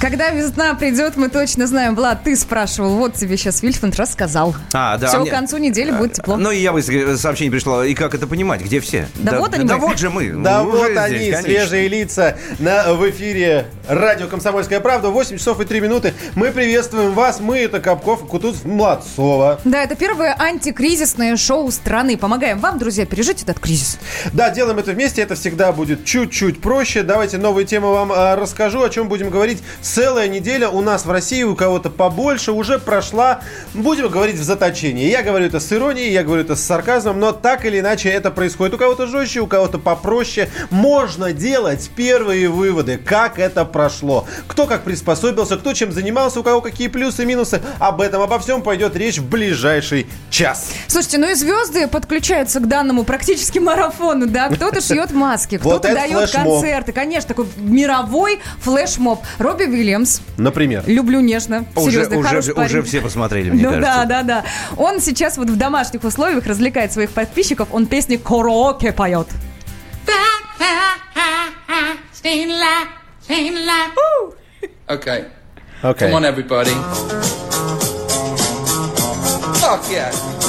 Когда весна придет, мы точно знаем. Влад, ты спрашивал. Вот тебе сейчас Вильфанд рассказал. А, да. Все, мне- к концу недели будет тепло. Ну, и я быстро сообщение пришло. И как это понимать? Где все? Да вот они Да мы. вот же мы. Да Мы вот они, здесь, свежие лица на, в эфире радио «Комсомольская правда». 8 часов и 3 минуты. Мы приветствуем вас. Мы, это Капков, Кутузов, Младцова. Да, это первое антикризисное шоу страны. Помогаем вам, друзья, пережить этот кризис. Да, делаем это вместе. Это всегда будет чуть-чуть проще. Давайте новые темы вам а, расскажу, о чем будем говорить. Целая неделя у нас в России, у кого-то побольше, уже прошла. Будем говорить в заточении. Я говорю это с иронией, я говорю это с сарказмом, но так или иначе это происходит. У кого-то жестче, у кого-то попроще. Можно делать первые выводы, как это прошло. Кто как приспособился, кто чем занимался, у кого какие плюсы минусы. Об этом, обо всем пойдет речь в ближайший час. Слушайте, ну и звезды подключаются к данному практически марафону, да? Кто-то шьет маски, кто-то дает концерты. Конечно, такой мировой флешмоб. Робби Уильямс. Например. Люблю нежно. Уже, Серьезно, уже, уже все посмотрели, мне ну кажется. да, да, да. Он сейчас вот в домашних условиях развлекает своих подписчиков. Он песни караоке поет. Okay. Окей. Come on, everybody. Fuck yeah.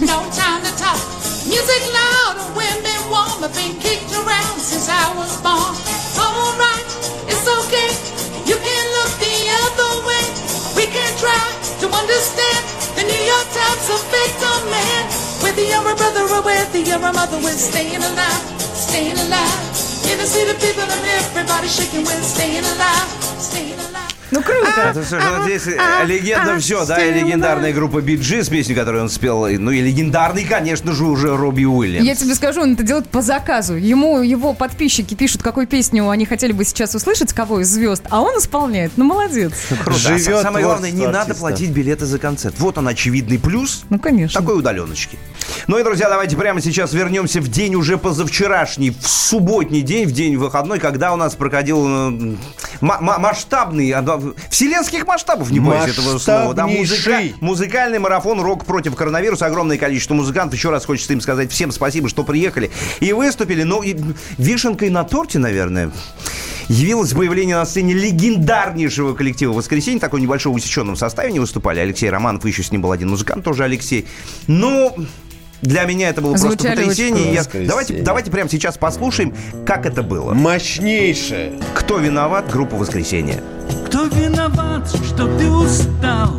No time to talk. Music loud and women warm. I've been kicked around since I was born. Alright, it's okay. You can look the other way. We can try to understand the New York Times of victim man. Whether you're a brother or whether you're a mother, we're staying alive, staying alive. See the people and everybody shaking. We're staying alive, staying alive. Ну круто. Это, слушай, ну, здесь э, легенда все, да, и легендарная группа Биджи с песней, которую он спел, ну и легендарный, конечно же, уже Робби Уильямс. Я тебе скажу, он это делает по заказу. Ему его подписчики пишут, какую песню они хотели бы сейчас услышать, кого из звезд, а он исполняет. Ну, молодец. Круто. А Живет самое главное, не надо платить билеты за концерт. Вот он очевидный плюс Ну, конечно. такой удаленочки. Ну и, друзья, давайте прямо сейчас вернемся в день уже позавчерашний, в субботний день, в день выходной, когда у нас проходил э, масштабный, а, вселенских масштабов, не боюсь этого слова, да, Масштабнейший. музыкальный марафон «Рок против коронавируса». Огромное количество музыкантов. Еще раз хочется им сказать всем спасибо, что приехали и выступили. И вишенкой на торте, наверное, явилось появление на сцене легендарнейшего коллектива «Воскресенье». Такой небольшой усеченном составе не выступали. Алексей Романов, еще с ним был один музыкант, тоже Алексей. Ну, для меня это было просто Звучали очень потрясение. Я- давайте, давайте прямо сейчас послушаем, как это было. Мощнейшее. Кто виноват? Группа «Воскресенье». Кто виноват, что ты устал,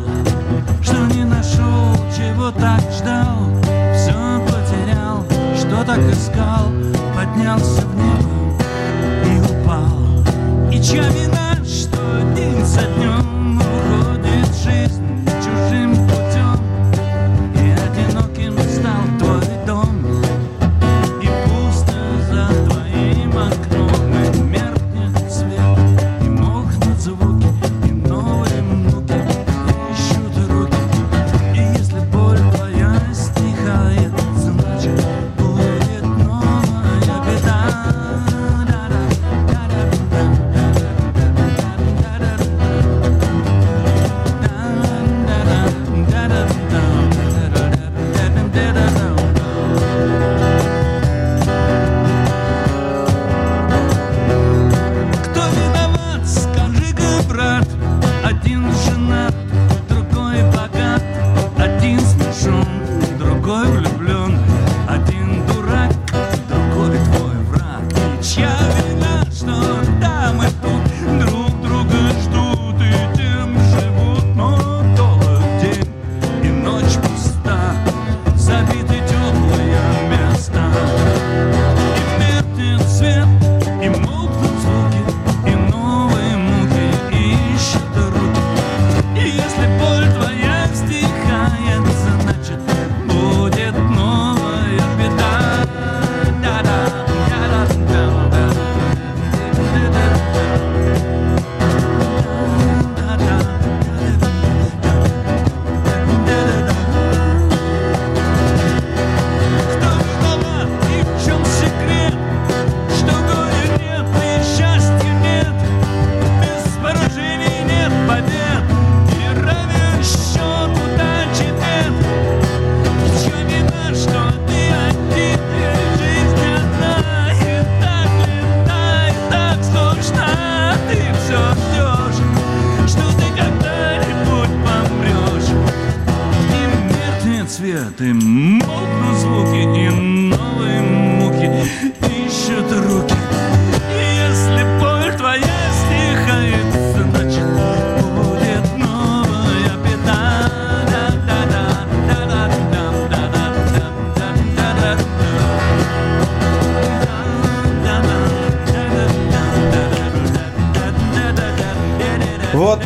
что не нашел, чего так ждал, все потерял, что так искал, поднялся в небо и упал. И чья вина, что день за днем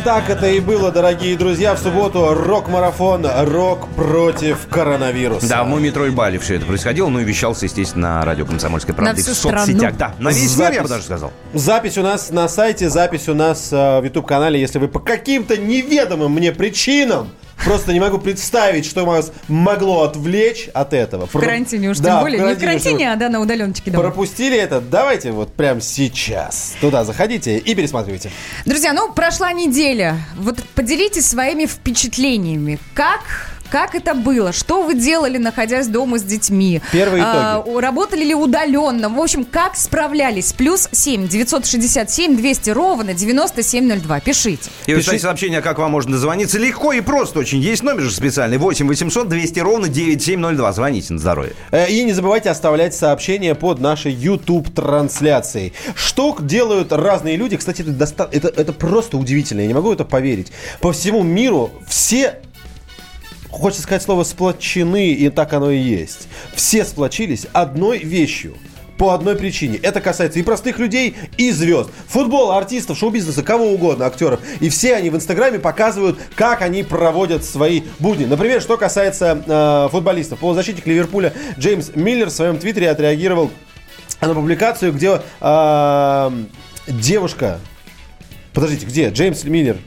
так это и было, дорогие друзья. В субботу рок-марафон «Рок против коронавируса». Да, в Мумитрой Бали все это происходило, ну и вещался, естественно, на радио «Комсомольская правда» На и в всю соцсетях. страну. Да, на весь мир, я бы даже сказал. Запись у нас на сайте, запись у нас э, в YouTube-канале. Если вы по каким-то неведомым мне причинам Просто не могу представить, что вас могло отвлечь от этого. В карантине уж тем более. Не в карантине, а да, на удаленочке дома. Пропустили это? Давайте вот прямо сейчас туда заходите и пересматривайте. Друзья, ну, прошла неделя. Вот поделитесь своими впечатлениями. Как как это было? Что вы делали, находясь дома с детьми? Первые А, работали ли удаленно? В общем, как справлялись? Плюс 7 967 200 ровно 9702. Пишите. И вы пишите сообщение, как вам можно дозвониться. Легко и просто очень. Есть номер же специальный. 8 800 200 ровно 9702. Звоните на здоровье. Э, И не забывайте оставлять сообщения под нашей YouTube-трансляцией. Что делают разные люди? Кстати, это, доста- это, это просто удивительно. Я не могу это поверить. По всему миру все хочется сказать слово сплочены, и так оно и есть. Все сплочились одной вещью. По одной причине. Это касается и простых людей, и звезд. Футбола, артистов, шоу-бизнеса, кого угодно, актеров. И все они в Инстаграме показывают, как они проводят свои будни. Например, что касается э, футболистов. Полузащитник Ливерпуля Джеймс Миллер в своем твиттере отреагировал на публикацию, где э, девушка... Подождите, где? Джеймс Миллер.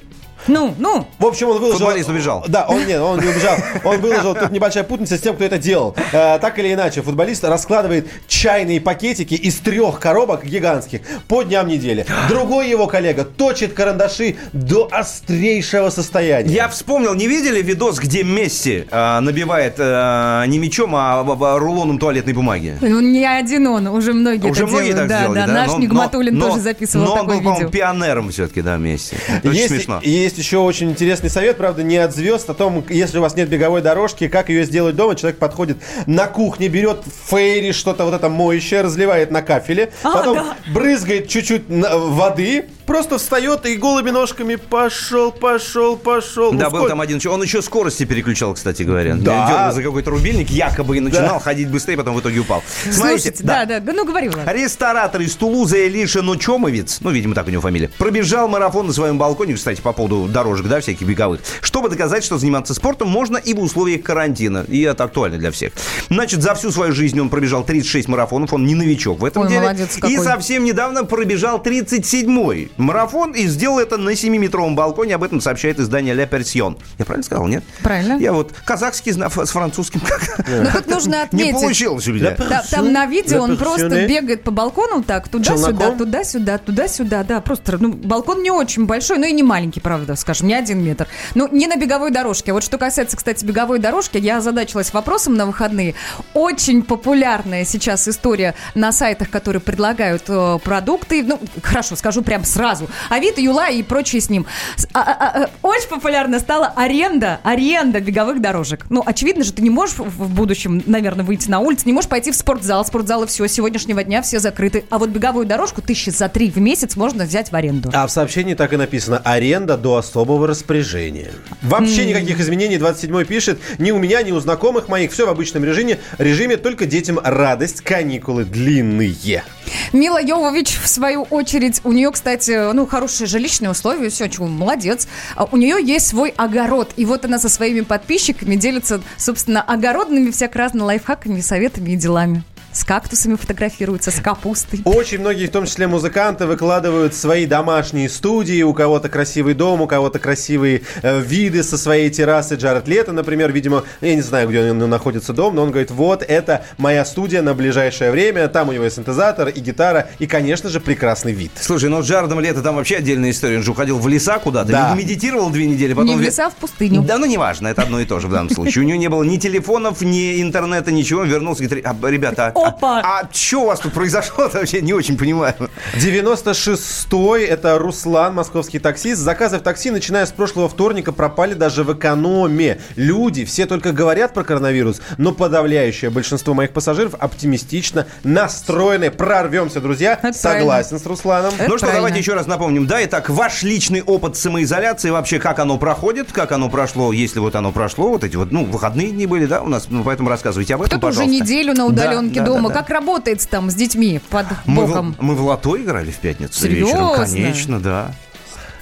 Ну, ну. В общем, он выложил... Футболист убежал. Да, он нет, он не убежал. Он выложил, тут небольшая путаница с тем, кто это делал. Э, так или иначе, футболист раскладывает чайные пакетики из трех коробок гигантских по дням недели. Другой его коллега точит карандаши до острейшего состояния. Я вспомнил, не видели видос, где Месси э, набивает э, не мечом, а рулоном туалетной бумаги? Ну, не один он, уже многие Уже это многие делают. так да, сделали, да, да? Наш Но- Нигматулин но- тоже записывал но он такое был, по-моему, видео. пионером все-таки, да, Месси. Очень Есть, смешно. есть еще очень интересный совет, правда, не от звезд, о том, если у вас нет беговой дорожки, как ее сделать дома. Человек подходит на кухне, берет фейри, что-то вот это моющее, разливает на кафеле, А, потом да. брызгает чуть-чуть воды, просто встает и голыми ножками пошел, пошел, пошел. Да, Ну, был сколько- там один человек. Он еще скорости переключал, кстати говоря. Да. Дергал за какой-то рубильник, якобы и начинал ходить быстрее, потом в итоге упал. Смотрите, Слушайте, да, да, ну говори, Влад. Ресторатор из Тулузы Элиша Нучомовец, ну, видимо, так у него фамилия, пробежал марафон на своем балконе, кстати, по поводу дорожек, да, всяких беговых, чтобы доказать, что заниматься спортом можно и в условиях карантина. И это актуально для всех. Значит, за всю свою жизнь он пробежал 36 марафонов, он не новичок в этом Ой, деле. молодец и какой. совсем недавно пробежал 37-й марафон и сделал это на 7-метровом балконе. Об этом сообщает издание «Ля Персьон». Я правильно сказал, нет? Правильно. Я вот казахский с французским. Ну, тут нужно Не отметить. получилось у меня. Да, там на видео он просто бегает по балкону так, туда-сюда, туда-сюда, туда-сюда, да, просто, ну, балкон не очень большой, но и не маленький, правда, скажем, не один метр. Ну, не на беговой дорожке. Вот что касается, кстати, беговой дорожки, я озадачилась вопросом на выходные. Очень популярная сейчас история на сайтах, которые предлагают э, продукты, ну, хорошо, скажу прям сразу, Авито, Юла и прочие с ним. А- а- а, очень популярна стала аренда, аренда беговых дорожек. Ну, очевидно же, ты не можешь в будущем, наверное, выйти на улицу, не можешь пойти в спортзал, спортзалы все, с сегодняшнего дня все закрыты. А вот беговую дорожку тысячи за три в месяц можно взять в аренду. А в сообщении так и написано «Аренда до особого распоряжения». Вообще никаких изменений. 27-й пишет «Ни у меня, ни у знакомых моих. Все в обычном режиме. Режиме только детям радость. Каникулы длинные». Мила Йовович, в свою очередь, у нее, кстати, ну, хорошие жилищные условия, все, чего, молодец. А У нее есть свой огород, и вот она со своими подписчиками делится, собственно, огородными всяк разными лайфхаками, советами и делами. С кактусами фотографируется, с капустой. Очень многие, в том числе музыканты, выкладывают свои домашние студии. У кого-то красивый дом, у кого-то красивые э, виды со своей террасы. Джаред Лето, например, видимо, я не знаю, где он находится дом, но он говорит, вот, это моя студия на ближайшее время. Там у него и синтезатор, и гитара, и, конечно же, прекрасный вид. Слушай, ну с Джаредом Лето там вообще отдельная история. Он же уходил в леса куда-то, Да. медитировал две недели, потом... Не в леса, а в пустыню. Да, ну неважно, это одно и то же в данном случае. У него не было ни телефонов, ни интернета, ничего. Он вернулся и говорит, а, ребята, а, Опа! а, что у вас тут произошло вообще? Не очень понимаю. 96-й, это Руслан, московский таксист. Заказы в такси, начиная с прошлого вторника, пропали даже в экономе. Люди все только говорят про коронавирус, но подавляющее большинство моих пассажиров оптимистично настроены. Прорвемся, друзья. Это Согласен с Русланом. Это ну что, правильно. давайте еще раз напомним. Да, итак, ваш личный опыт самоизоляции, вообще как оно проходит, как оно прошло, если вот оно прошло, вот эти вот, ну, выходные дни были, да, у нас, ну, поэтому рассказывайте об этом, Кто-то уже неделю на Да, удаленке да, дома. Да, да. Как работает там с детьми под Мы боком? в, мы в лото играли в пятницу Серьезно? вечером, конечно, да.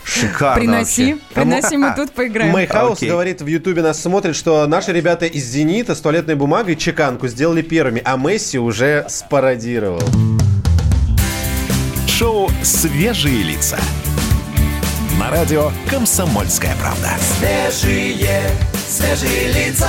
Шикарно Приноси, вообще. приноси, мы тут поиграем. Майхаус Окей. говорит в Ютубе нас смотрит, что наши ребята из Зенита с туалетной бумагой чеканку сделали первыми, а Месси уже спародировал. Шоу «Свежие лица». На радио «Комсомольская правда». Свежие, свежие лица.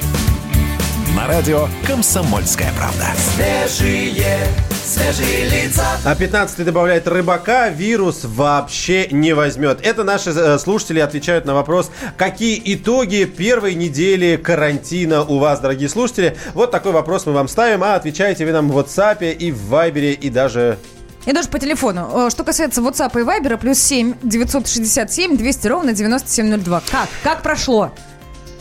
На радио «Комсомольская правда». Свежие, свежие лица. А 15 добавляет рыбака, вирус вообще не возьмет. Это наши э, слушатели отвечают на вопрос, какие итоги первой недели карантина у вас, дорогие слушатели. Вот такой вопрос мы вам ставим, а отвечаете вы нам в WhatsApp и в Viber и даже И даже по телефону. Э, Что касается WhatsApp и Viber, плюс 7 967 200 ровно 9702. Как? Как прошло?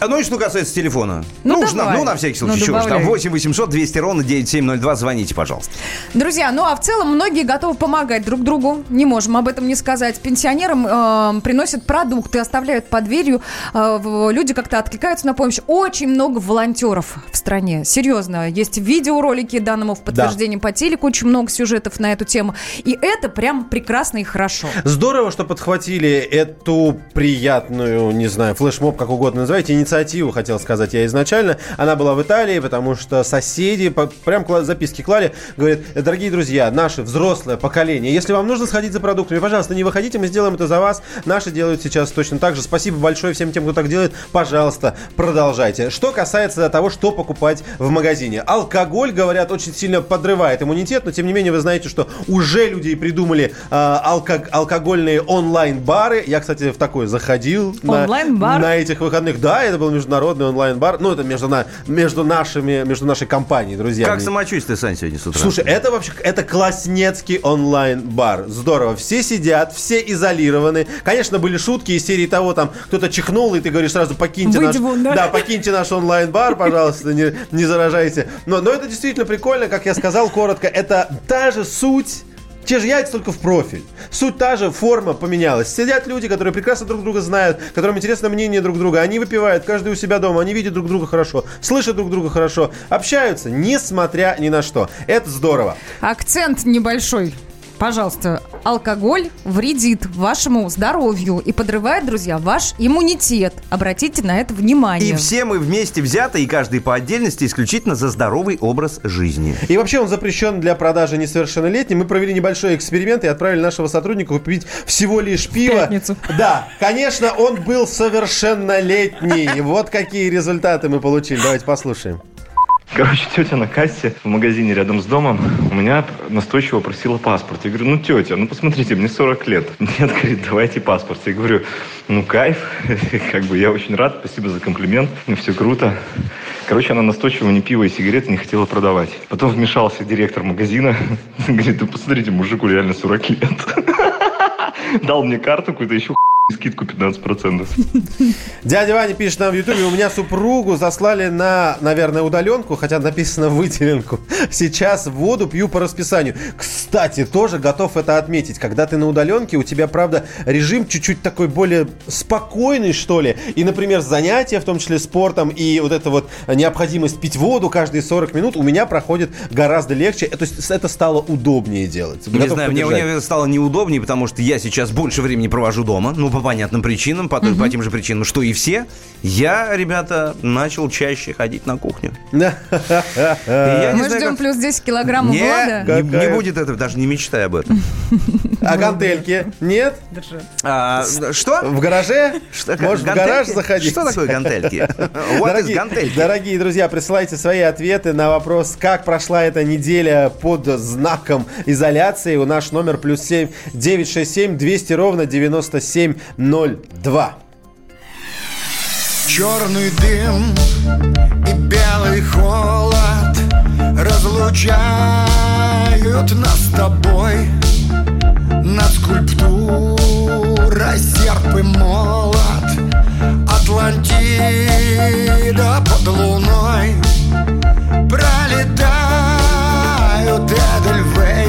А Ну и что касается телефона? Ну, уж на, давай. ну, на всякий случай, Ну, чего ж там, добавляй. 8 800 200 ровно 9702, звоните, пожалуйста. Друзья, ну а в целом многие готовы помогать друг другу. Не можем об этом не сказать. Пенсионерам э, приносят продукты, оставляют под дверью. Э, люди как-то откликаются на помощь. Очень много волонтеров в стране. Серьезно. Есть видеоролики данному в подтверждение по телеку. Очень много сюжетов на эту тему. И это прям прекрасно и хорошо. Здорово, что подхватили эту приятную, не знаю, флешмоб, как угодно называйте, инициативу, хотел сказать я изначально. Она была в Италии, потому что соседи по- прям кла- записки клали, говорят, дорогие друзья, наше взрослое поколение, если вам нужно сходить за продуктами, пожалуйста, не выходите, мы сделаем это за вас. Наши делают сейчас точно так же. Спасибо большое всем тем, кто так делает. Пожалуйста, продолжайте. Что касается того, что покупать в магазине. Алкоголь, говорят, очень сильно подрывает иммунитет, но тем не менее вы знаете, что уже люди придумали а, алко- алкогольные онлайн-бары. Я, кстати, в такой заходил на- на этих выходных. Да, это был международный онлайн-бар. Ну, это между, на- между нашими, между нашей компанией, друзья. Как самочувствие, Сань, сегодня с утра? Слушай, это вообще, это класснецкий онлайн-бар. Здорово. Все сидят, все изолированы. Конечно, были шутки из серии того, там, кто-то чихнул, и ты говоришь сразу, покиньте Выйди наш... вон, да? да, покиньте наш онлайн-бар, пожалуйста, не, не заражайте. Но, но это действительно прикольно, как я сказал коротко. Это та же суть те же яйца, только в профиль. Суть та же, форма поменялась. Сидят люди, которые прекрасно друг друга знают, которым интересно мнение друг друга. Они выпивают, каждый у себя дома, они видят друг друга хорошо, слышат друг друга хорошо, общаются, несмотря ни на что. Это здорово. Акцент небольшой. Пожалуйста, алкоголь вредит вашему здоровью и подрывает, друзья, ваш иммунитет. Обратите на это внимание. И все мы вместе взяты, и каждый по отдельности, исключительно за здоровый образ жизни. И вообще он запрещен для продажи несовершеннолетним. Мы провели небольшой эксперимент и отправили нашего сотрудника купить всего лишь пиво. пятницу. Да, конечно, он был совершеннолетний. Вот какие результаты мы получили. Давайте послушаем. Короче, тетя на кассе в магазине рядом с домом у меня настойчиво просила паспорт. Я говорю, ну, тетя, ну, посмотрите, мне 40 лет. Нет, говорит, давайте паспорт. Я говорю, ну, кайф, как бы я очень рад, спасибо за комплимент, ну, все круто. Короче, она настойчиво ни пиво и сигареты не хотела продавать. Потом вмешался директор магазина, говорит, да посмотрите, мужику реально 40 лет. Дал мне карту какую-то еще скидку 15%. Дядя Ваня пишет нам в Ютубе, у меня супругу заслали на, наверное, удаленку, хотя написано выделенку. Сейчас воду пью по расписанию. Кстати, тоже готов это отметить. Когда ты на удаленке, у тебя, правда, режим чуть-чуть такой более спокойный, что ли. И, например, занятия, в том числе спортом, и вот эта вот необходимость пить воду каждые 40 минут у меня проходит гораздо легче. То есть это стало удобнее делать. Не Готов знаю, мне, мне стало неудобнее, потому что я сейчас больше времени провожу дома, ну, по понятным причинам, по, той- по тем же причинам, что и все. Я, ребята, начал чаще ходить на кухню. Мы ждем плюс 10 килограммов Не, Влада. не, будет этого, даже не мечтай об этом. А гантельки? Нет? А, что? В гараже? Можешь в гараж заходить. Что такое гантельки? Дорогие, друзья, присылайте свои ответы на вопрос, как прошла эта неделя под знаком изоляции. У наш номер плюс 7 967 200 ровно 9702. Черный дым и белый холод разлучают нас с тобой. над скульптурой серп и молот Атлантида под луной Пролетают Эдельвейсы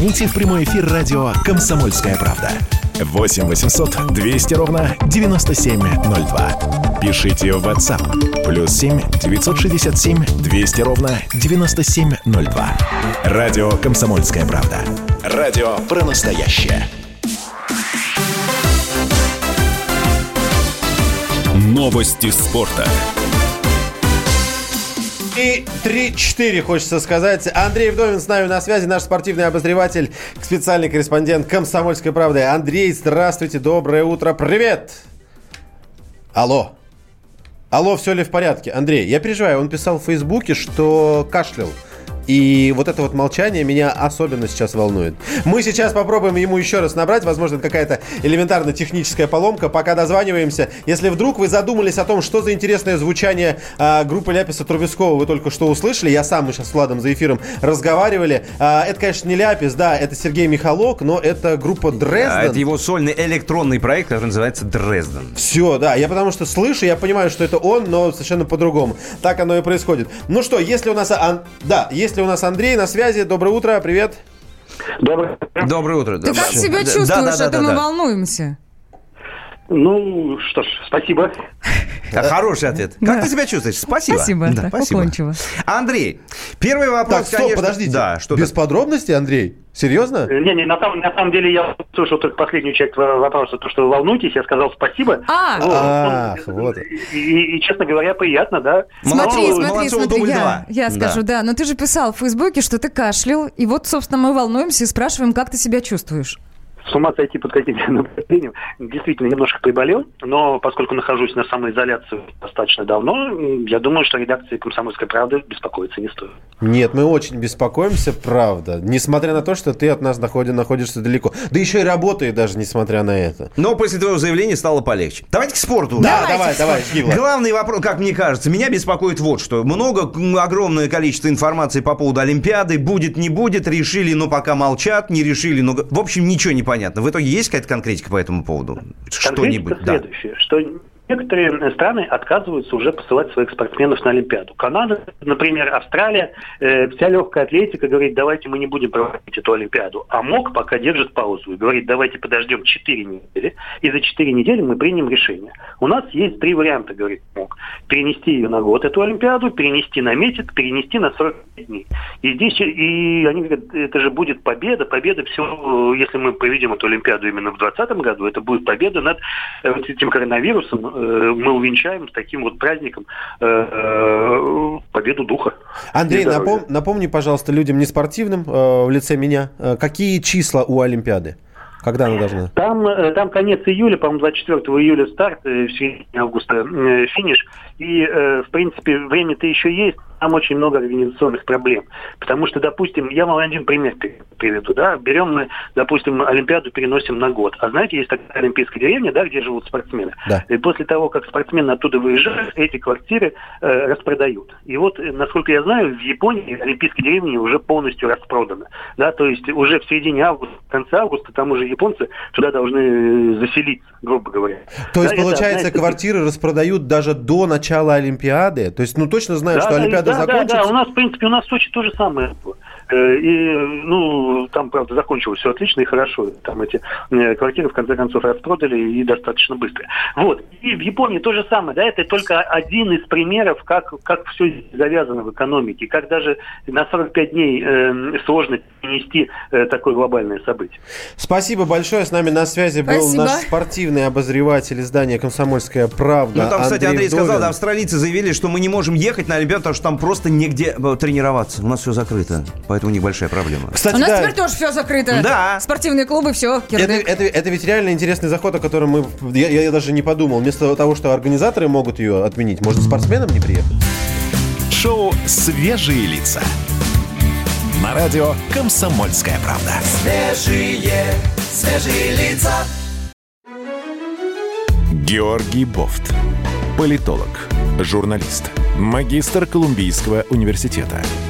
Звоните в прямой эфир радио «Комсомольская правда». 8 800 200 ровно 9702. Пишите в WhatsApp. Плюс 7 967 200 ровно 9702. Радио «Комсомольская правда». Радио про настоящее. Новости спорта. И 3-4 хочется сказать. Андрей Вдовин с нами на связи, наш спортивный обозреватель, специальный корреспондент «Комсомольской правды». Андрей, здравствуйте, доброе утро, привет! Алло. Алло, все ли в порядке? Андрей, я переживаю, он писал в Фейсбуке, что кашлял. И вот это вот молчание меня особенно сейчас волнует. Мы сейчас попробуем ему еще раз набрать. Возможно, какая-то элементарно техническая поломка. Пока дозваниваемся. Если вдруг вы задумались о том, что за интересное звучание а, группы Ляписа Трубецкого вы только что услышали, я сам, мы сейчас с Владом за эфиром разговаривали. А, это, конечно, не Ляпис, да, это Сергей Михалок, но это группа Дрезден. А это его сольный электронный проект, который называется Дрезден. Все, да, я потому что слышу, я понимаю, что это он, но совершенно по-другому. Так оно и происходит. Ну что, если у нас... Ан- Да, если у нас Андрей на связи, доброе утро, привет. Доброе, Доброе утро. Ты как себя Да, чувствуешь, да, да, а то да, мы да. волнуемся. Ну, что ж, спасибо. Да, Хороший ответ. Как Да. ты себя чувствуешь? Спасибо. Спасибо, Да, так, уклончиво. Андрей, первый вопрос, Так, стоп, конечно... подождите. Да, что Без подробностей, Андрей? Серьезно? Не-не, на самом, на самом деле я слышал только последнюю часть вопроса, то, что вы волнуетесь, я сказал спасибо. А, Вот. Ах, вот. И, и, и, честно говоря, приятно, да. Смотри, Молодцов- смотри, Молодцова смотри, я, я скажу, да. Но ты же писал в Фейсбуке, что ты кашлял, и вот, собственно, мы волнуемся и спрашиваем, как ты себя чувствуешь. С ума сойти под каким-то направлением. Действительно, немножко приболел, но поскольку нахожусь на самоизоляции достаточно давно, я думаю, что редакции «Комсомольской правды» беспокоиться не стоит. Нет, мы очень беспокоимся, правда. Несмотря на то, что ты от нас находи- находишься далеко. Да еще и работает даже, несмотря на это. Но после твоего заявления стало полегче. Давайте к спорту. Да, давай, давай, Влад. Главный вопрос, как мне кажется, меня беспокоит вот что. Много, огромное количество информации по поводу Олимпиады. Будет, не будет, решили, но пока молчат, не решили. Но... В общем, ничего не понятно. В итоге есть какая-то конкретика по этому поводу? Что-нибудь? Да. следующее, что некоторые страны отказываются уже посылать своих спортсменов на Олимпиаду. Канада, например, Австралия, э, вся легкая атлетика говорит, давайте мы не будем проводить эту Олимпиаду. А МОК пока держит паузу и говорит, давайте подождем 4 недели, и за 4 недели мы примем решение. У нас есть три варианта, говорит МОК. Перенести ее на год, эту Олимпиаду, перенести на месяц, перенести на 45 дней. И здесь, и они говорят, это же будет победа, победа всего, если мы проведем эту Олимпиаду именно в 2020 году, это будет победа над э, этим коронавирусом, э, мы увенчаем с таким вот праздником э, э, победу духа. Андрей, напом- напомни, пожалуйста, людям неспортивным э, в лице меня, э, какие числа у Олимпиады? Когда она должна? Там, э, там конец июля, по-моему, 24 июля старт, э, в середине августа э, финиш. И, э, в принципе, время-то еще есть, там очень много организационных проблем. Потому что, допустим, я вам один пример при- приведу. Да? Берем мы, допустим, Олимпиаду переносим на год. А знаете, есть такая олимпийская деревня, да, где живут спортсмены. Да. И после того, как спортсмены оттуда выезжают, эти квартиры э, распродают. И вот, э, насколько я знаю, в Японии олимпийская деревня уже полностью распродана. Да, то есть уже в середине августа, в конце августа, там уже японцы туда должны э, заселиться, грубо говоря. То есть, Да, это получается, из квартиры распродают даже до начала Олимпиады? То есть, ну, точно знают, Да, что да, Олимпиада да, да, закончится? Да, у нас, в принципе, у нас в Сочи то же самое было. Э, И, ну, там, правда, закончилось все отлично и хорошо. Там эти э, квартиры, в конце концов, распродали и достаточно быстро. Вот. И в Японии то же самое, да, это только один из примеров, как, как все завязано в экономике, как даже на 45 дней э, сложно перенести э, такое глобальное событие. Спасибо большое. С нами на связи был Спасибо. наш спортивный обозреватель издания «Комсомольская правда». Ну, там, кстати, Андрей сказал, Вдовин. да, австралийцы заявили, что мы не можем ехать на Олимпиаду, потому что там просто негде э, тренироваться. У нас все закрыто, поэтому у них большая проблема. Кстати, У нас да, теперь тоже все закрыто. Да. Спортивные клубы, все, это, это, это ведь реально интересный заход, о котором мы... Я, я даже не подумал. Вместо того, что организаторы могут ее отменить, может, спортсменам не приехать? Шоу «Свежие лица». На радио «Комсомольская правда». Свежие, свежие лица. Георгий Бофт. Политолог, журналист, магистр Колумбийского университета,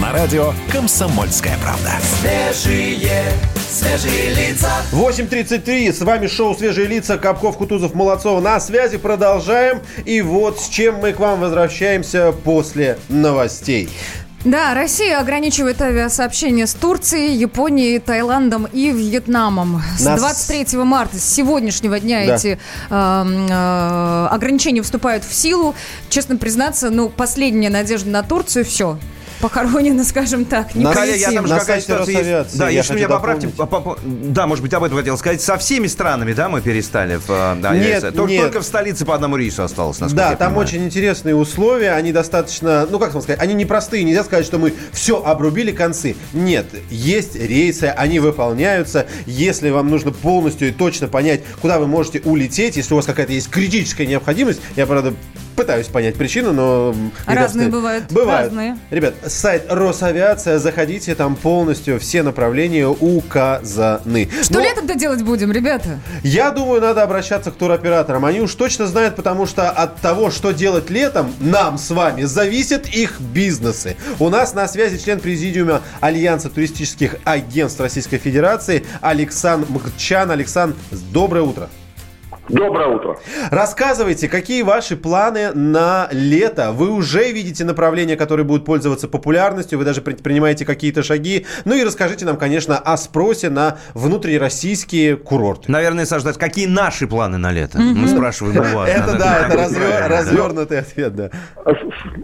На радио «Комсомольская правда». Свежие, свежие лица. 8.33, с вами шоу «Свежие лица», Капков, Кутузов, Молодцова. На связи продолжаем. И вот с чем мы к вам возвращаемся после новостей. Да, Россия ограничивает авиасообщение с Турцией, Японией, Таиландом и Вьетнамом. С Нас- 23 марта, с сегодняшнего дня Да. эти эм, э, ограничения вступают в силу. Честно признаться, ну, последняя надежда на Турцию, все. Похоронено, скажем так. Не На- Коля, я там же какая ситуация есть. Да, я если меня поправьте. дополнить. по- по- Да, может быть, об этом хотел сказать. Со всеми странами, да, мы перестали. В, э, да, Нет, я- только, нет. только в столице по одному рейсу осталось, насколько Да, я там понимаю. очень интересные условия, они достаточно, ну как вам сказать, они непростые, нельзя сказать, что мы все обрубили концы. Нет, есть рейсы, они выполняются. Если вам нужно полностью и точно понять, куда вы можете улететь, если у вас какая-то есть критическая необходимость, я, правда, пытаюсь понять причину, но... Разные недостоин- бывают, Бывают. разные. Ребят, сайт Росавиация, заходите, там полностью все направления указаны. Что Но- летом-то делать будем, ребята? я думаю, надо обращаться к туроператорам. Они уж точно знают, потому что от того, что делать летом, нам с вами зависят их бизнесы. У нас на связи член президиума Альянса туристических агентств Российской Федерации Александр Мгчан. Александр, доброе утро. Доброе утро. Рассказывайте, какие ваши планы на лето? Вы уже видите направления, которые будут пользоваться популярностью, вы даже предпринимаете какие-то шаги. Ну и расскажите нам, конечно, о спросе на внутрироссийские курорты. Наверное, Саша, какие наши планы на лето? Мы спрашиваем у вас. Это да, это развер- развернутый ответ, да. А,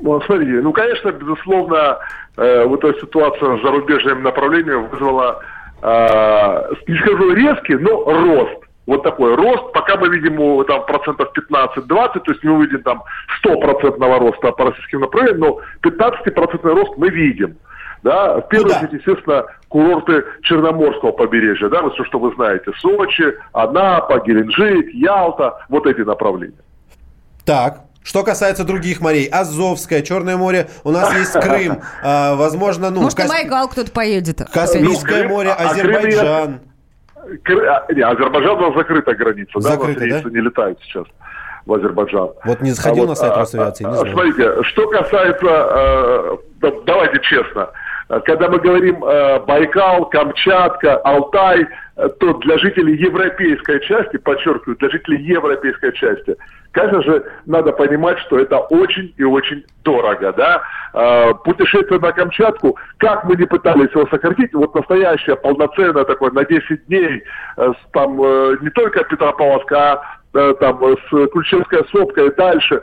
ну, Смотрите, ну, конечно, безусловно, э, вот эта ситуация с зарубежным направлением вызвала, э, не скажу резкий, но рост Вот такой рост, пока мы видим у, там процентов 15-20, то есть мы увидим там 100% роста по российским направлениям, но 15% рост мы видим. Да, в первую очередь, естественно, курорты Черноморского побережья, да, вот все, что вы знаете, Сочи, Анапа, Геленджик, Ялта, вот эти направления. Так, что касается других морей, Азовское, Черное море, у нас есть Крым, а, возможно, ну... Может, Кас- Байкал кто-то поедет. Каспийское Крым, море, а- а Крым Азербайджан. Не, Азербайджан у нас закрытая граница, да, Закрыта, у нас да? не летают сейчас в Азербайджан. Вот не заходил А на сайт а, Росавиации, не а, знаю. Смотрите, что касается, э, да- давайте честно, когда мы говорим э, Байкал, Камчатка, Алтай, то для жителей европейской части, подчеркиваю, для жителей европейской части, конечно же, надо понимать, что это очень и очень дорого, да. Э, Путешествие на Камчатку, как мы не пытались его сократить, вот настоящее, полноценное такое, на 10 дней, э, там э, не только Петропавловска, а э, там э, с Ключевская сопка и дальше.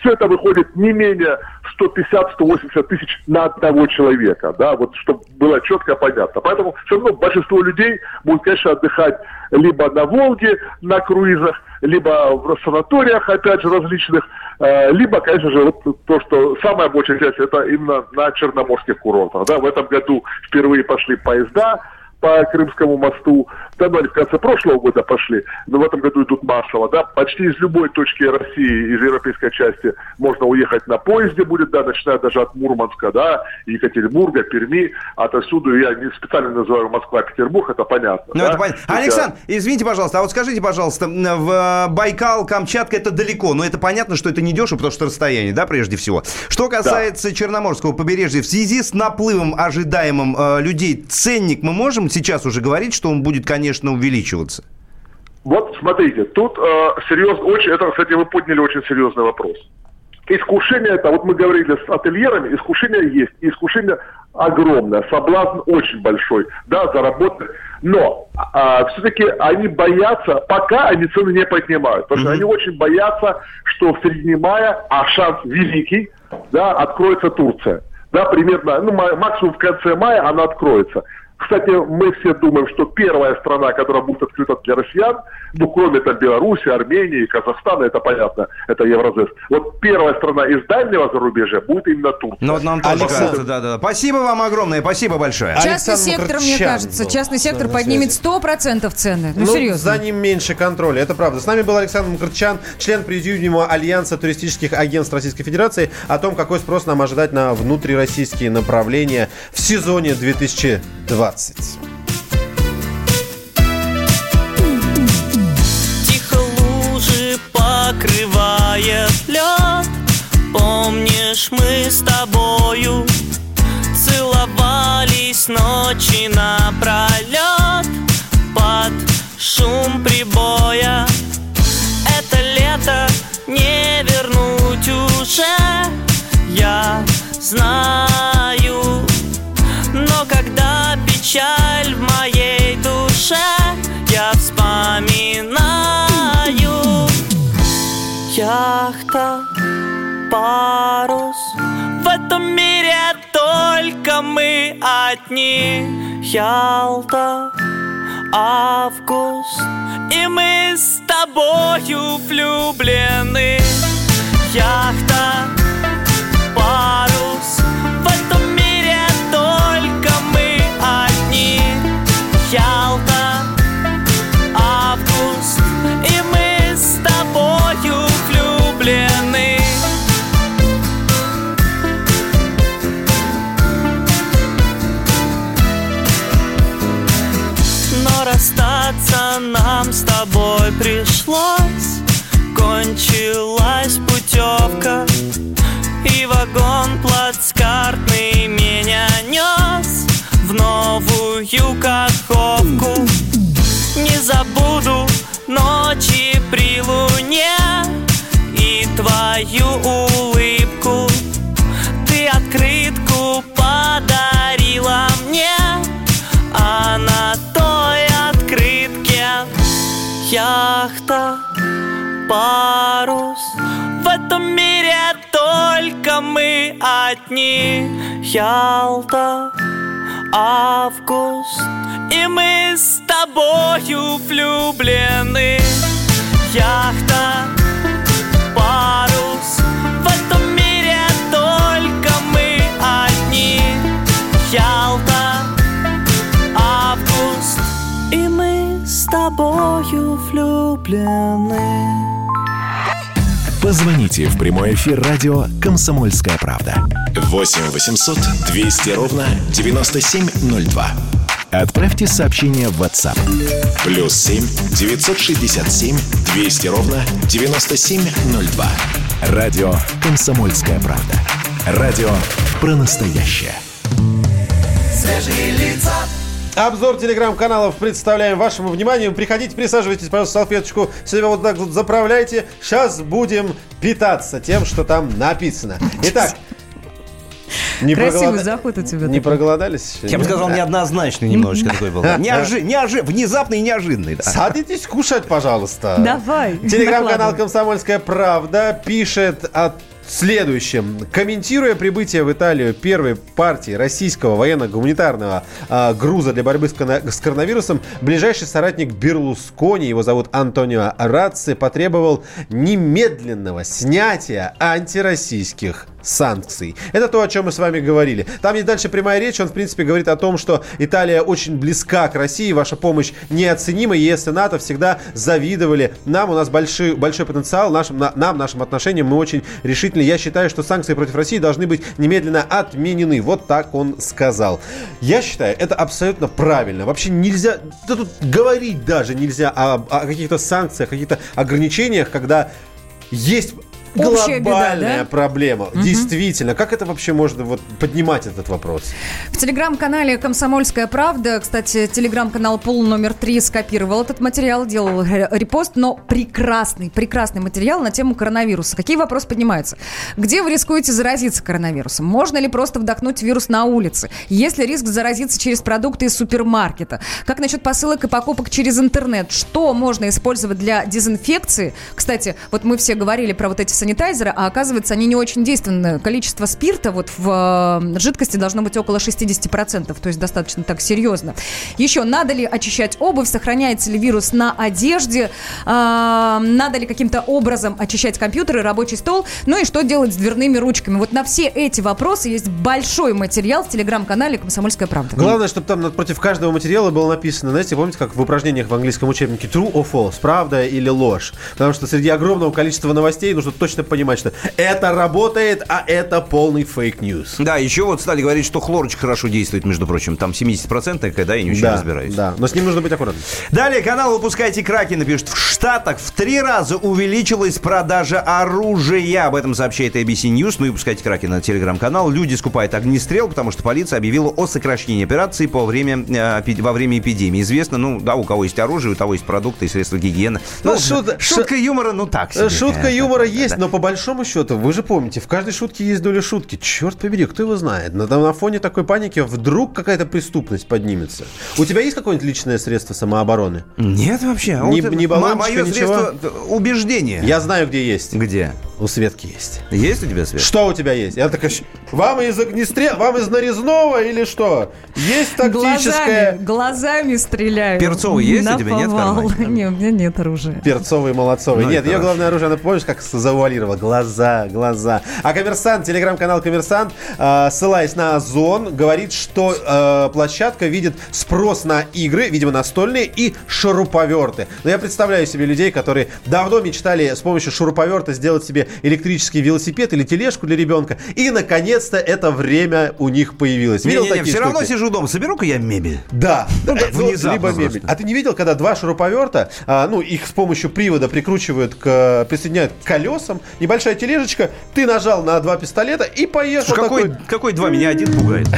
Все это выходит не менее 150-180 тысяч на одного человека, да, вот чтобы было четко понятно. Поэтому все равно большинство людей будет, конечно, отдыхать либо на Волге, на круизах, либо в санаториях, опять же, различных, э, либо, конечно же, вот то, что самая большая часть, это именно на черноморских курортах. Да, в этом году впервые пошли поезда, по Крымскому мосту. Да, они в конце прошлого года пошли, но в этом году идут массово. Да, почти из любой точки России, из европейской части можно уехать на поезде будет, да, начиная даже от Мурманска, да, Екатеринбурга, Перми, отовсюду. Я не специально называю Москва-Петербург, это понятно. Ну, да. это понятно. Александр, извините, пожалуйста, а вот скажите, пожалуйста, в Байкал, Камчатка это далеко, но это понятно, что это не дешево, потому что расстояние, да, прежде всего. Что касается Черноморского побережья, в связи с наплывом ожидаемым э, людей, ценник мы можем сейчас уже говорить, что он будет, конечно, увеличиваться? Вот смотрите, тут э, серьезно, очень, это, кстати, вы подняли очень серьезный вопрос. Искушение это, вот мы говорили с ательерами, искушение есть, искушение огромное, соблазн очень большой, да, заработать. Но все-таки они боятся, пока они цены не поднимают, потому что они очень боятся, что в середине мая, а шанс великий, да, откроется Турция. Да, примерно, ну, ма- максимум в конце мая она откроется. Кстати, мы все думаем, что первая страна, которая будет открыта для россиян, ну, кроме там Беларуси, Армении, Казахстана, это понятно, это Евразес. Вот первая страна из дальнего зарубежья будет именно Турция. Ну, вот нам тоже Александр. кажется, да, да. Спасибо вам огромное, спасибо большое. Частный сектор, мне кажется, частный сектор поднимет 100% цены. Ну, серьезно. за ним меньше контроля, это правда. С нами был Александр Мкртчан, член президиума Альянса туристических агентств Российской Федерации, о том, какой спрос нам ожидать на внутрироссийские направления в сезоне 2020. Тихо лужи покрывает лед. Помнишь, мы с тобою Целовались ночи напролет Под шум прибоя Это лето не вернуть уже. Я знаю печаль в моей душе Я вспоминаю Яхта, парус. В этом мире только мы одни. Ялта, август. И мы с тобою влюблены. Яхта, парус. В этом мире только мы одни. Ялта, август И мы с тобою влюблены. Яхта, парус. В этом мире только мы одни. Ялта, август И мы с тобою влюблены. Позвоните в прямой эфир радио «Комсомольская правда». 8 800 200 ровно 9702. Отправьте сообщение в WhatsApp. Плюс 7 967 200 ровно 9702. Радио «Комсомольская правда». Радио про настоящее. Свежие лица. Обзор телеграм-каналов представляем вашему вниманию. Приходите, присаживайтесь, пожалуйста, салфеточку себя вот так вот заправляйте. Сейчас будем питаться тем, что там написано. Итак, не Красивый проголода- заход у тебя. Не такой. проголодались? Я бы сказал, неоднозначный немножечко такой был. Неожи- неожи- Внезапный и неожиданный. да. Садитесь кушать, пожалуйста. Давай. Телеграм-канал. «Комсомольская правда» пишет о следующем. Комментируя прибытие в Италию первой партии российского военно-гуманитарного а, груза для борьбы с, кона- с коронавирусом, ближайший соратник Берлускони, его зовут Антонио Раци, потребовал немедленного снятия антироссийских санкций. Это то, о чем мы с вами говорили. Там есть дальше прямая речь. Он, в принципе, говорит о том, что Италия очень близка к России. Ваша помощь неоценима. ЕС и НАТО всегда завидовали нам. У нас большой, большой потенциал. Нашим, на- нам, нашим отношениям мы очень решительны. Я считаю, что санкции против России должны быть немедленно отменены. Вот так он сказал. Я считаю, это абсолютно правильно. Вообще нельзя... да тут говорить даже нельзя о, о каких-то санкциях, каких-то ограничениях, когда есть Общая беда, глобальная да? проблема. Действительно. Как это вообще можно вот поднимать этот вопрос? В телеграм-канале «Комсомольская правда», кстати, телеграм-канал «Пул номер три» скопировал этот материал, делал ре- репост, но прекрасный, прекрасный материал на тему коронавируса. Какие вопросы поднимаются? Где вы рискуете заразиться коронавирусом? Можно ли просто вдохнуть вирус на улице? Есть ли риск заразиться через продукты из супермаркета? Как насчет посылок и покупок через интернет? Что можно использовать для дезинфекции? Кстати, вот мы все говорили про вот эти санитайзеры, а оказывается, они не очень действенны. Количество спирта вот в э, жидкости должно быть около 60%, то есть достаточно так серьезно. Еще, надо ли очищать обувь, сохраняется ли вирус на одежде, А, надо ли каким-то образом очищать компьютер и рабочий стол, ну и что делать с дверными ручками. Вот на все эти вопросы есть большой материал в телеграм-канале «Комсомольская правда». Главное, чтобы там напротив каждого материала было написано, знаете, помните, как в упражнениях в английском учебнике true or false, правда или ложь? Потому что среди огромного количества новостей нужно точно понимать, что это работает, а это полный фейк-ньюс. Да, еще вот стали говорить, что хлорочка хорошо действует, между прочим. Там 70% когда я не очень да, разбираюсь. Да, но с ним нужно быть аккуратным. Далее канал «Выпускайте Кракена» пишет, в Штатах в три раза увеличилась продажа оружия. Об этом сообщает ABC News. Ну и «Выпускайте Кракена» телеграм-канал. Люди скупают огнестрел, потому что полиция объявила о сокращении операции по время, э, во время эпидемии. Известно, ну да, у кого есть оружие, у того есть продукты и средства гигиены. Ну, Ну, шут- шутка юмора, ну так себе. Шутка юмора есть. Но по большому счету, вы же помните, в каждой шутке есть доля шутки. Черт побери, кто его знает? На, на фоне такой паники вдруг какая-то преступность поднимется. У тебя есть какое-нибудь личное средство самообороны? Нет вообще. А Не- вот не баллончика, Мое ничего? средство убеждения. Я знаю, где есть. Где? У Светки есть. Есть у тебя свет? Что у тебя есть? Я такая, «Щ- вам из огнестрел, вам из нарезного или что? Есть тактическое... Глазами, глазами стреляю. Перцовый есть у тебя, нет, в повал. кармане? Не, у меня нет оружия. Перцовый, молодцовый. Ну, Нет, ее хорошо. главное оружие, она помнишь, как завуалировала? Глаза, глаза. А коммерсант, телеграм-канал коммерсант, э, ссылаясь на Озон, говорит, что э, площадка видит спрос на игры, видимо, настольные и шуруповерты. Но я представляю себе людей, которые давно мечтали с помощью шуруповерта сделать себе электрический велосипед или тележку для ребенка. И, наконец-то, это время у них появилось. Видел Не-не-не, такие все равно штуки? сижу дома. Соберу-ка я мебель. Да, ну, ну, внезапно либо мебель. А ты не видел, когда два шуруповерта, а, ну, их с помощью привода прикручивают к, присоединяют к колесам, небольшая тележечка, ты нажал на два пистолета и поехал Слушай, какой, такой. какой два? Меня один пугает.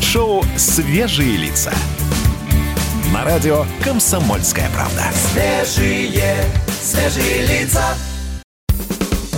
Шоу «Свежие лица». На радио «Комсомольская правда». Свежие, свежие лица.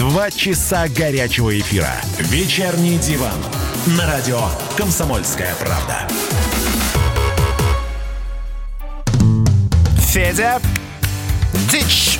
Два часа горячего эфира. Вечерний диван. На радио «Комсомольская правда». Федя, дичь!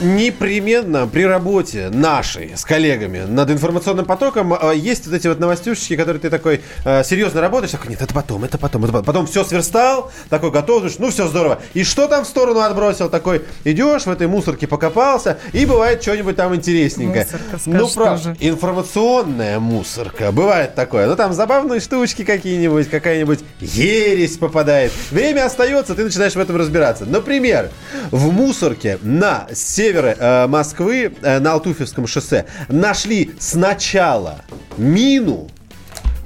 Непременно при работе нашей с коллегами над информационным потоком э, есть вот эти вот новостюшечки, которые ты такой э, серьезно работаешь, такой, нет, это потом, это потом, это потом. Потом все сверстал, такой готов, думаешь, ну все здорово. И что там в сторону отбросил? Такой, идешь в этой мусорке покопался, и бывает что-нибудь там интересненькое. Мусорка, ну, правда, информационная мусорка. Бывает такое. Ну, там забавные штучки какие-нибудь, какая-нибудь ересь попадает. Время остается, ты начинаешь в этом разбираться. Например, в мусорке на севере э, Москвы, э, на Алтуфьевском шоссе, нашли сначала мину,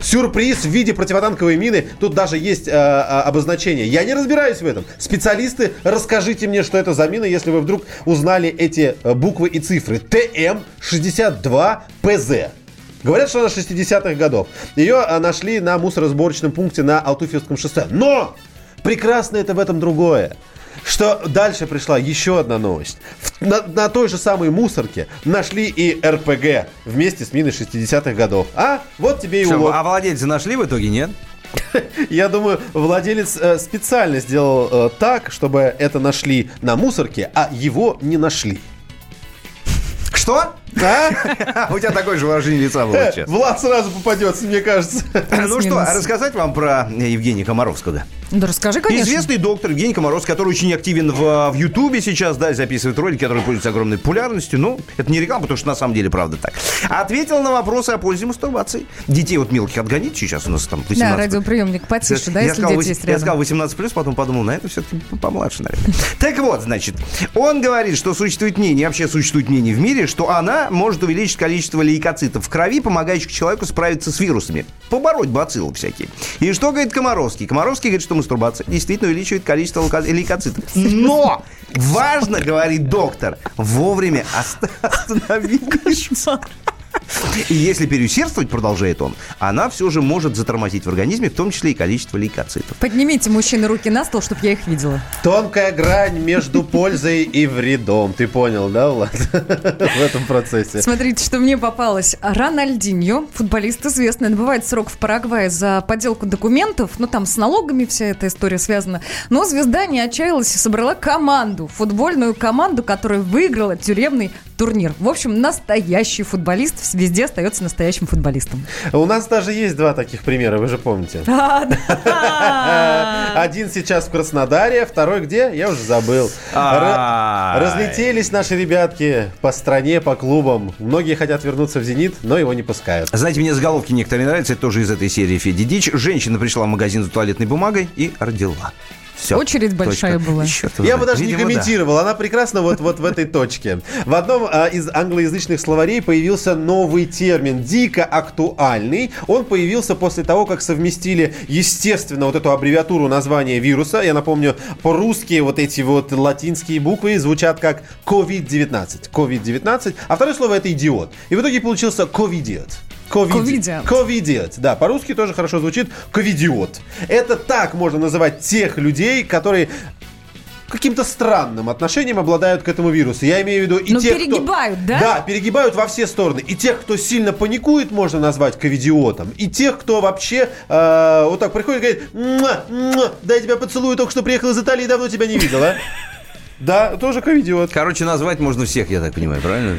Сюрприз в виде противотанковой мины. Тут даже есть э, э, обозначение. Я не разбираюсь в этом. Специалисты, расскажите мне, что это за мина, если вы вдруг узнали эти э, буквы и цифры. ТМ-62ПЗ. Говорят, что она 60-х годов. Ее э, нашли на мусоросборочном пункте на Алтуфьевском шоссе. Но! Прекрасно это в этом другое. Что дальше пришла еще одна новость. На, на той же самой мусорке нашли и РПГ вместе с миной 60-х годов. А? Вот тебе и Что, улов. а владельца нашли в итоге, нет? Я думаю, владелец э, специально сделал э, так, чтобы это нашли на мусорке, а его не нашли. Что? А? У тебя такое же выражение лица было сейчас. Влад сразу попадется, мне кажется. Ну что, а рассказать вам про Евгения Комаровского? Да расскажи, конечно. Известный доктор Евгений Комаровский, который очень активен в, в Ютубе сейчас, да, записывает ролики, которые пользуются огромной популярностью. Ну, это не реклама, потому что на самом деле правда так. Ответил на вопросы о пользе мастурбации. Детей вот мелких отгонить сейчас у нас там 18. Да, радиоприемник потише, да, я если сказал, дети есть я рядом. сказал 18 плюс, потом подумал, на это все-таки помладше, наверное. Так вот, значит, он говорит, что существует мнение, вообще существует мнение в мире, что она может увеличить количество лейкоцитов в крови, помогающих человеку справиться с вирусами, побороть бациллы всякие. И что говорит Комаровский? Комаровский говорит, что мастурбация действительно увеличивает количество лейко- лейкоцитов. Но важно, говорит доктор, вовремя ост- остановить. И если переусердствовать, продолжает он, она все же может затормозить в организме, в том числе и количество лейкоцитов. Поднимите, мужчины, руки на стол, чтобы я их видела. Тонкая грань между пользой и вредом. Ты понял, да, Влад? В этом процессе. Смотрите, что мне попалось. Рональдиньо, футболист известный, отбывает срок в Парагвае за подделку документов. Ну, там с налогами вся эта история связана. Но звезда не отчаялась и собрала команду, футбольную команду, которая выиграла тюремный турнир. В общем, настоящий футболист везде остается настоящим футболистом. У нас даже есть два таких примера, вы же помните. Один сейчас в Краснодаре, второй где? Я уже забыл. Разлетелись наши ребятки по стране, по клубам. Многие хотят вернуться в «Зенит», но его не пускают. Знаете, мне заголовки некоторые нравятся, это тоже из этой серии Феди Дич. Женщина пришла в магазин за туалетной бумагой и родила. Все. Очередь большая была. Я бы даже не комментировал, она прекрасно вот, вот в этой точке. В одном а, из англоязычных словарей появился новый термин, дико актуальный. Он появился после того, как совместили, естественно, вот эту аббревиатуру названия вируса. Я напомню, по-русски вот эти вот латинские буквы звучат как COVID-19. COVID-19. А второе слово это идиот. И в итоге получился ковидиот. Ковидиот. Ковидиот. Да, по-русски тоже хорошо звучит. Ковидиот. Это так можно называть тех людей, которые каким-то странным отношением обладают к этому вирусу. Я имею в виду и Ну, тех, перегибают, кто... да? Да, перегибают во все стороны. И тех, кто сильно паникует, можно назвать ковидиотом. И тех, кто вообще э, вот так приходит и говорит, «Муа, муа, дай тебя поцелую, только что приехал из Италии, давно тебя не видел, а? Да, тоже ковидиот. Короче, назвать можно всех, я так понимаю, правильно?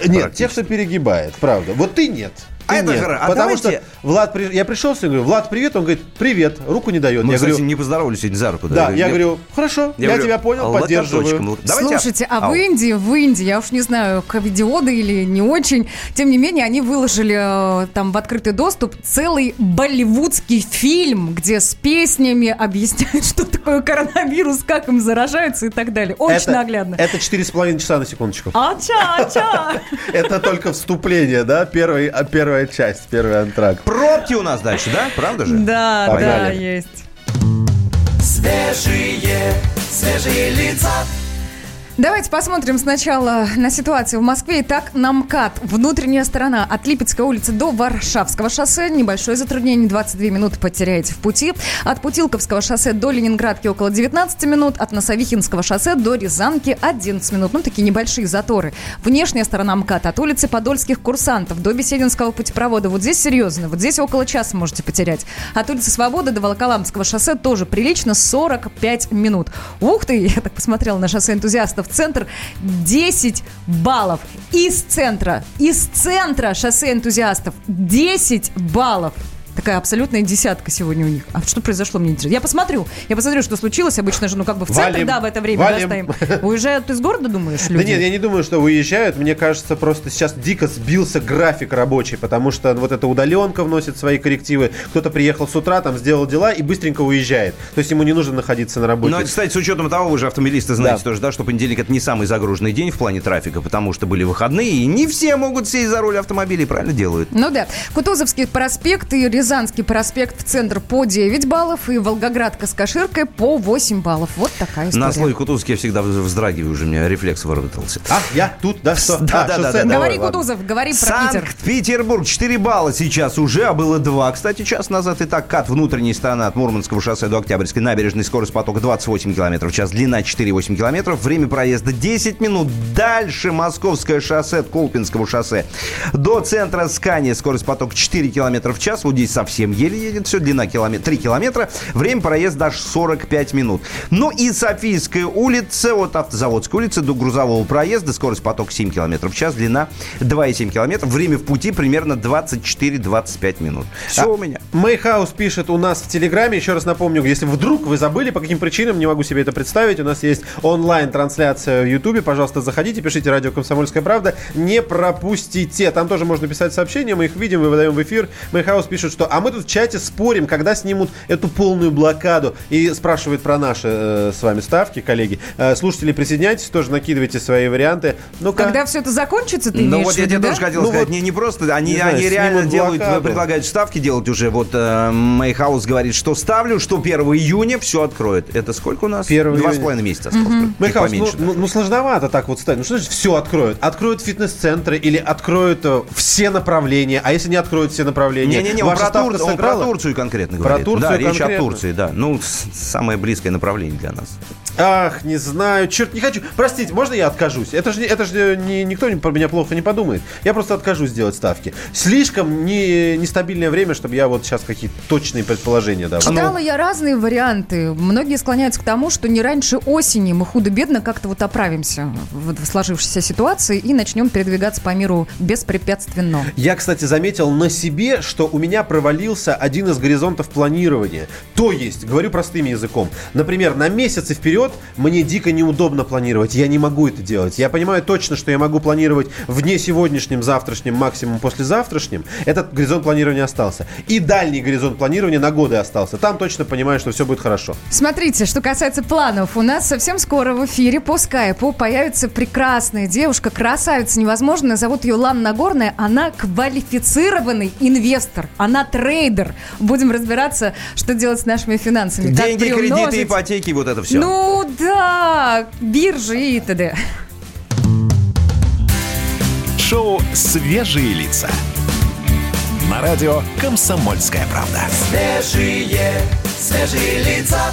Да? Нет, тех, кто перегибает, правда. Вот ты нет. А это нет. хоро- а Потому давайте- что Влад, при- я пришел с ним, говорю, Влад, привет, он говорит, привет, руку не дает. Мы, я кстати, говорю, не поздоровались сегодня за руку. да, я говорю, хорошо, я, говорю, тебя понял, поддерживаю. лок- Давайте- Слушайте, а Ау. в Индии, в Индии, я уж не знаю, ковидиоды или не очень, тем не менее, они выложили э, там в открытый доступ целый болливудский фильм, где с песнями объясняют, что такое коронавирус, как им заражаются и так далее. Очень это, наглядно. Это четыре с половиной часа на секундочку. Ача, ача. Это только вступление, да? Первый, а, первая часть, первый антракт. Пробки у нас дальше, да? Правда же? Да, да, Погнали. есть. Свежие, свежие лица. Давайте посмотрим сначала на ситуацию в Москве. Итак, на МКАД. Внутренняя сторона от Липецкой улицы до Варшавского шоссе. Небольшое затруднение, 22 минуты потеряете в пути. От Путилковского шоссе до Ленинградки около 19 минут. От Носовихинского шоссе до Рязанки 11 минут. Ну, такие небольшие заторы. Внешняя сторона МКАД от улицы Подольских курсантов до Бесединского путепровода. Вот здесь серьезно. Вот здесь около часа можете потерять. От улицы Свободы до Волоколамского шоссе тоже прилично 45 минут. Ух ты, я так посмотрела на шоссе энтузиастов центр 10 баллов. Из центра, из центра шоссе энтузиастов 10 баллов. Такая абсолютная десятка сегодня у них. А что произошло, мне интересно. Я посмотрю. Я посмотрю, что случилось. Обычно же, ну, как бы в центр, Валим. да, в это время Валим. да, стоим. Уезжают из города, думаешь, люди? Да нет, я не думаю, что уезжают. Мне кажется, просто сейчас дико сбился график рабочий, потому что вот эта удаленка вносит свои коррективы. Кто-то приехал с утра, там сделал дела и быстренько уезжает. То есть ему не нужно находиться на работе. Ну, кстати, с учетом того, вы же автомобилисты знаете Да. тоже, да, что понедельник это не самый загруженный день в плане трафика, потому что были выходные, и не все могут сесть за руль автомобилей, правильно делают. Ну да. Кутузовский проспект и Рязанский проспект в центр по 9 баллов, и Волгоградка с Каширкой по 8 баллов. Вот такая история. На слове Кутузовский я всегда вздрагиваю, уже у меня рефлекс выработался. А, я тут, да, что? Да, А, да, да, да. давай, Говори, ладно. Кутузов, говори про Питер. Санкт-Петербург 4 балла сейчас уже, а было 2. Кстати, час назад Итак, кат внутренней стороны от Мурманского шоссе до Октябрьской набережной. Скорость потока 28 км в час, длина 4,8 км. Время проезда 10 минут. Дальше Московское шоссе от Колпинского шоссе до центра Скания. Скорость потока 4 км в час. Вот здесь совсем еле едет все. Длина километр, 3 километра. Время проезда даже 45 минут. Ну и Софийская улица от Автозаводской улицы до грузового проезда. Скорость потока 7 км в час. Длина 2,7 км. Время в пути примерно 24-25 минут. Все А, у меня. Мейхаус пишет у нас в Телеграме. Еще раз напомню, если вдруг вы забыли, по каким причинам, не могу себе это представить, у нас есть онлайн-трансляция в Ютубе. Пожалуйста, заходите, пишите «Радио Комсомольская правда». Не пропустите. Там тоже можно писать сообщения, мы их видим, выдаем в эфир. Мейхаус пишет, что «А мы тут в чате спорим, когда снимут эту полную блокаду». И спрашивает про наши э, с вами ставки, коллеги. Э, слушатели, присоединяйтесь, тоже накидывайте свои варианты. Ну-ка. Когда все это закончится, ты Ну вот я тебе да? тоже хотел Ну сказать, вот, не, не просто, они, не знаю, они реально делают, блокаду. предлагают ставки делать уже. Вот э, Мейхаус говорит, что ставлю, что 1 июня все откроет. Это сколько у нас? 1 Два с половиной месяца осталось. Чуть Мейхаус, ну, ну- ну сложновато так вот стать. Ну что значит все откроют? Откроют фитнес-центры или откроют э, все направления? А если не откроют все направления? Не-не-не, он, Ваша про, Тур- он про? Турцию конкретно Про говорит. Турцию да, речь конкретно. о Турции, да. Ну, самое близкое направление для нас. Ах, не знаю, черт, не хочу. Простите, можно я откажусь? Это же, это же не, никто не- про меня плохо не подумает. Я просто откажусь делать ставки. Слишком не, нестабильное время, чтобы я вот сейчас какие-то точные предположения давал. Читала я разные варианты. Многие склоняются к тому, что не раньше осени мы худо-бедно как-то вот оправимся в в сложившейся ситуации и начнем передвигаться по миру беспрепятственно. Я, кстати, заметил на себе, что у меня провалился один из горизонтов планирования. То есть, говорю простым языком, например, на месяцы вперед мне дико неудобно планировать. Я не могу это делать. Я понимаю точно, что я могу планировать в дне сегодняшнем, завтрашнем, максимум послезавтрашнем. Этот горизонт планирования остался. И дальний горизонт планирования на годы остался. Там точно понимаю, что все будет хорошо. Смотрите, что касается планов, у нас совсем скоро в эфире по скайпу появится прекрасная девушка, красавица невозможная, зовут ее Лана Нагорная, она квалифицированный инвестор, она трейдер. Будем разбираться, что делать с нашими финансами. Деньги, кредиты, ипотеки, вот это все. Ну да, биржи и т.д. Шоу «Свежие лица». На радио «Комсомольская правда». Свежие, свежие лица.